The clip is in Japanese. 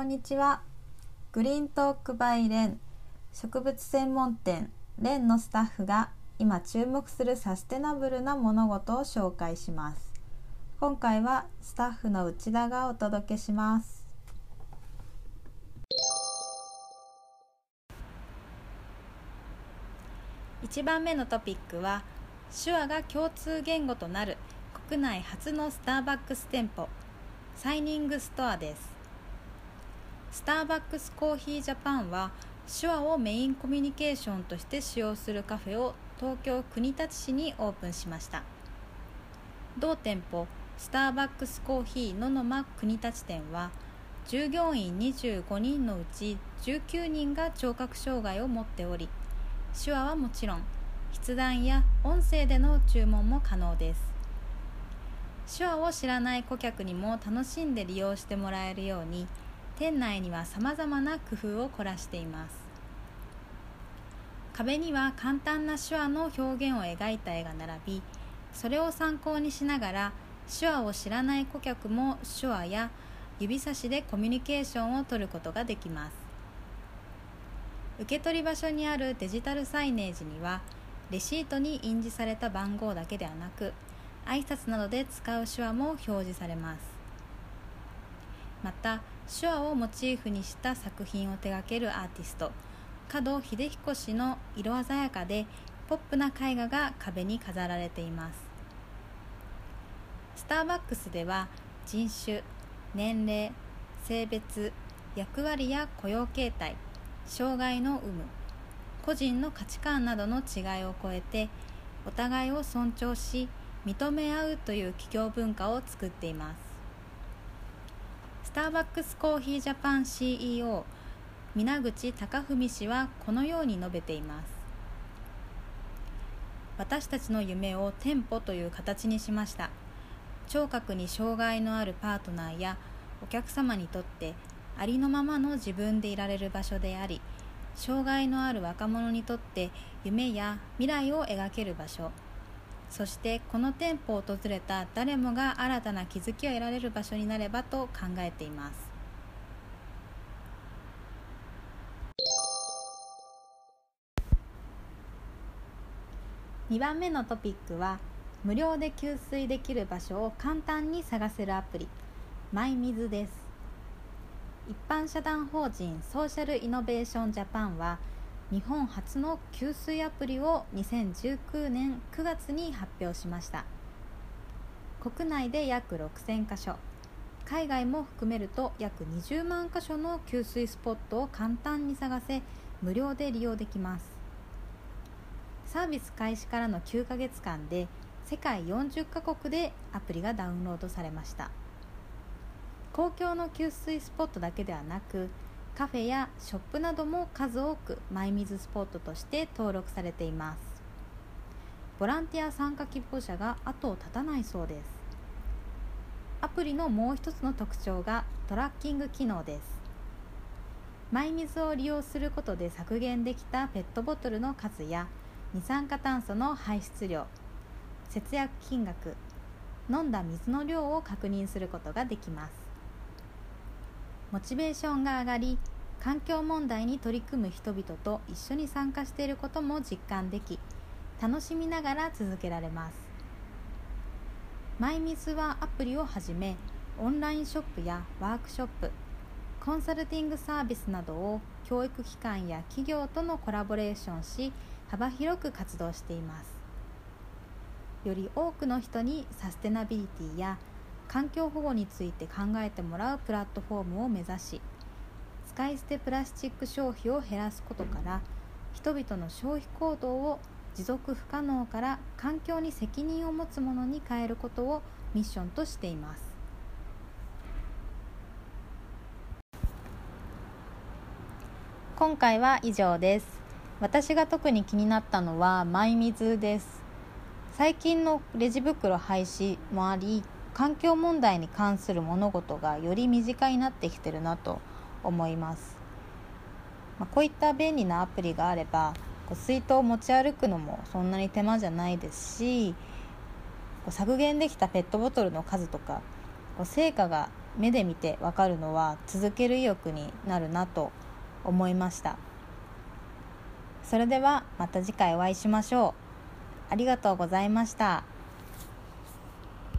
こんにちは。グリーントークバイレン。植物専門店。レンのスタッフが今注目するサステナブルな物事を紹介します。今回はスタッフの内田がお届けします。1番目のトピックは手話が共通言語となる国内初のスターバックス店舗サイニングストアです。スターバックスコーヒージャパンは手話をメインコミュニケーションとして使用するカフェを東京国立市にオープンしました。同店舗スターバックスコーヒーののま国立店は従業員25人のうち19人が聴覚障害を持っており手話はもちろん筆談や音声での注文も可能です。手話を知らない顧客にも楽しんで利用してもらえるように店内にはさまざまな工夫を凝らしています。壁には簡単な手話の表現を描いた絵が並びそれを参考にしながら手話を知らない顧客も手話や指差しでコミュニケーションをとることができます。受け取り場所にあるデジタルサイネージにはレシートに印字された番号だけではなく挨拶などで使う手話も表示されます。また手話をモチーフにした作品を手掛けるアーティスト。門秀彦氏の色鮮やかでポップな絵画が壁に飾られています。スターバックスでは人種年齢性別役割や雇用形態障害の有無個人の価値観などの違いを超えてお互いを尊重し認め合うという企業文化を作っています。スターバックスコーヒージャパン CEO 皆口貴文氏はこのように述べています。私たちの夢を店舗という形にしました。聴覚に障害のあるパートナーやお客様にとってありのままの自分でいられる場所であり障害のある若者にとって夢や未来を描ける場所。そしてこの店舗を訪れた誰もが新たな気づきを得られる場所になればと考えています。2番目のトピックは無料で給水できる場所を簡単に探せるアプリマイミズです。一般社団法人ソーシャルイノベーションジャパンは日本初の給水アプリを2019年9月に発表しました。国内で約6000箇所。海外も含めると約20万箇所の給水スポットを簡単に探せ無料で利用できます。サービス開始からの9ヶ月間で世界40カ国でアプリがダウンロードされました。公共の給水スポットだけではなくカフェやショップなども数多くマイミズスポットとして登録されています。ボランティア参加希望者が後を絶たないそうです。アプリのもう一つの特徴がトラッキング機能です。マイミズを利用することで削減できたペットボトルの数や二酸化炭素の排出量節約金額飲んだ水の量を確認することができます。モチベーションが上がり環境問題に取り組む人々と一緒に参加していることも実感でき楽しみながら続けられます。マイミズはアプリをはじめオンラインショップやワークショップコンサルティングサービスなどを教育機関や企業とのコラボレーションし幅広く活動しています。より多くの人にサステナビリティや環境保護について考えてもらうプラットフォームを目指し使い捨てプラスチック消費を減らすことから人々の消費行動を持続不可能から環境に責任を持つものに変えることをミッションとしています。今回は以上です。私が特に気になったのはマイミズです。最近のレジ袋廃止もあり環境問題に関する物事がより身近になってきてるなと思います、まあ、こういった便利なアプリがあればこう水筒を持ち歩くのもそんなに手間じゃないですしこう削減できたペットボトルの数とかこう成果が目で見てわかるのは続ける意欲になるなと思いました。それではまた次回お会いしましょう。ありがとうございました。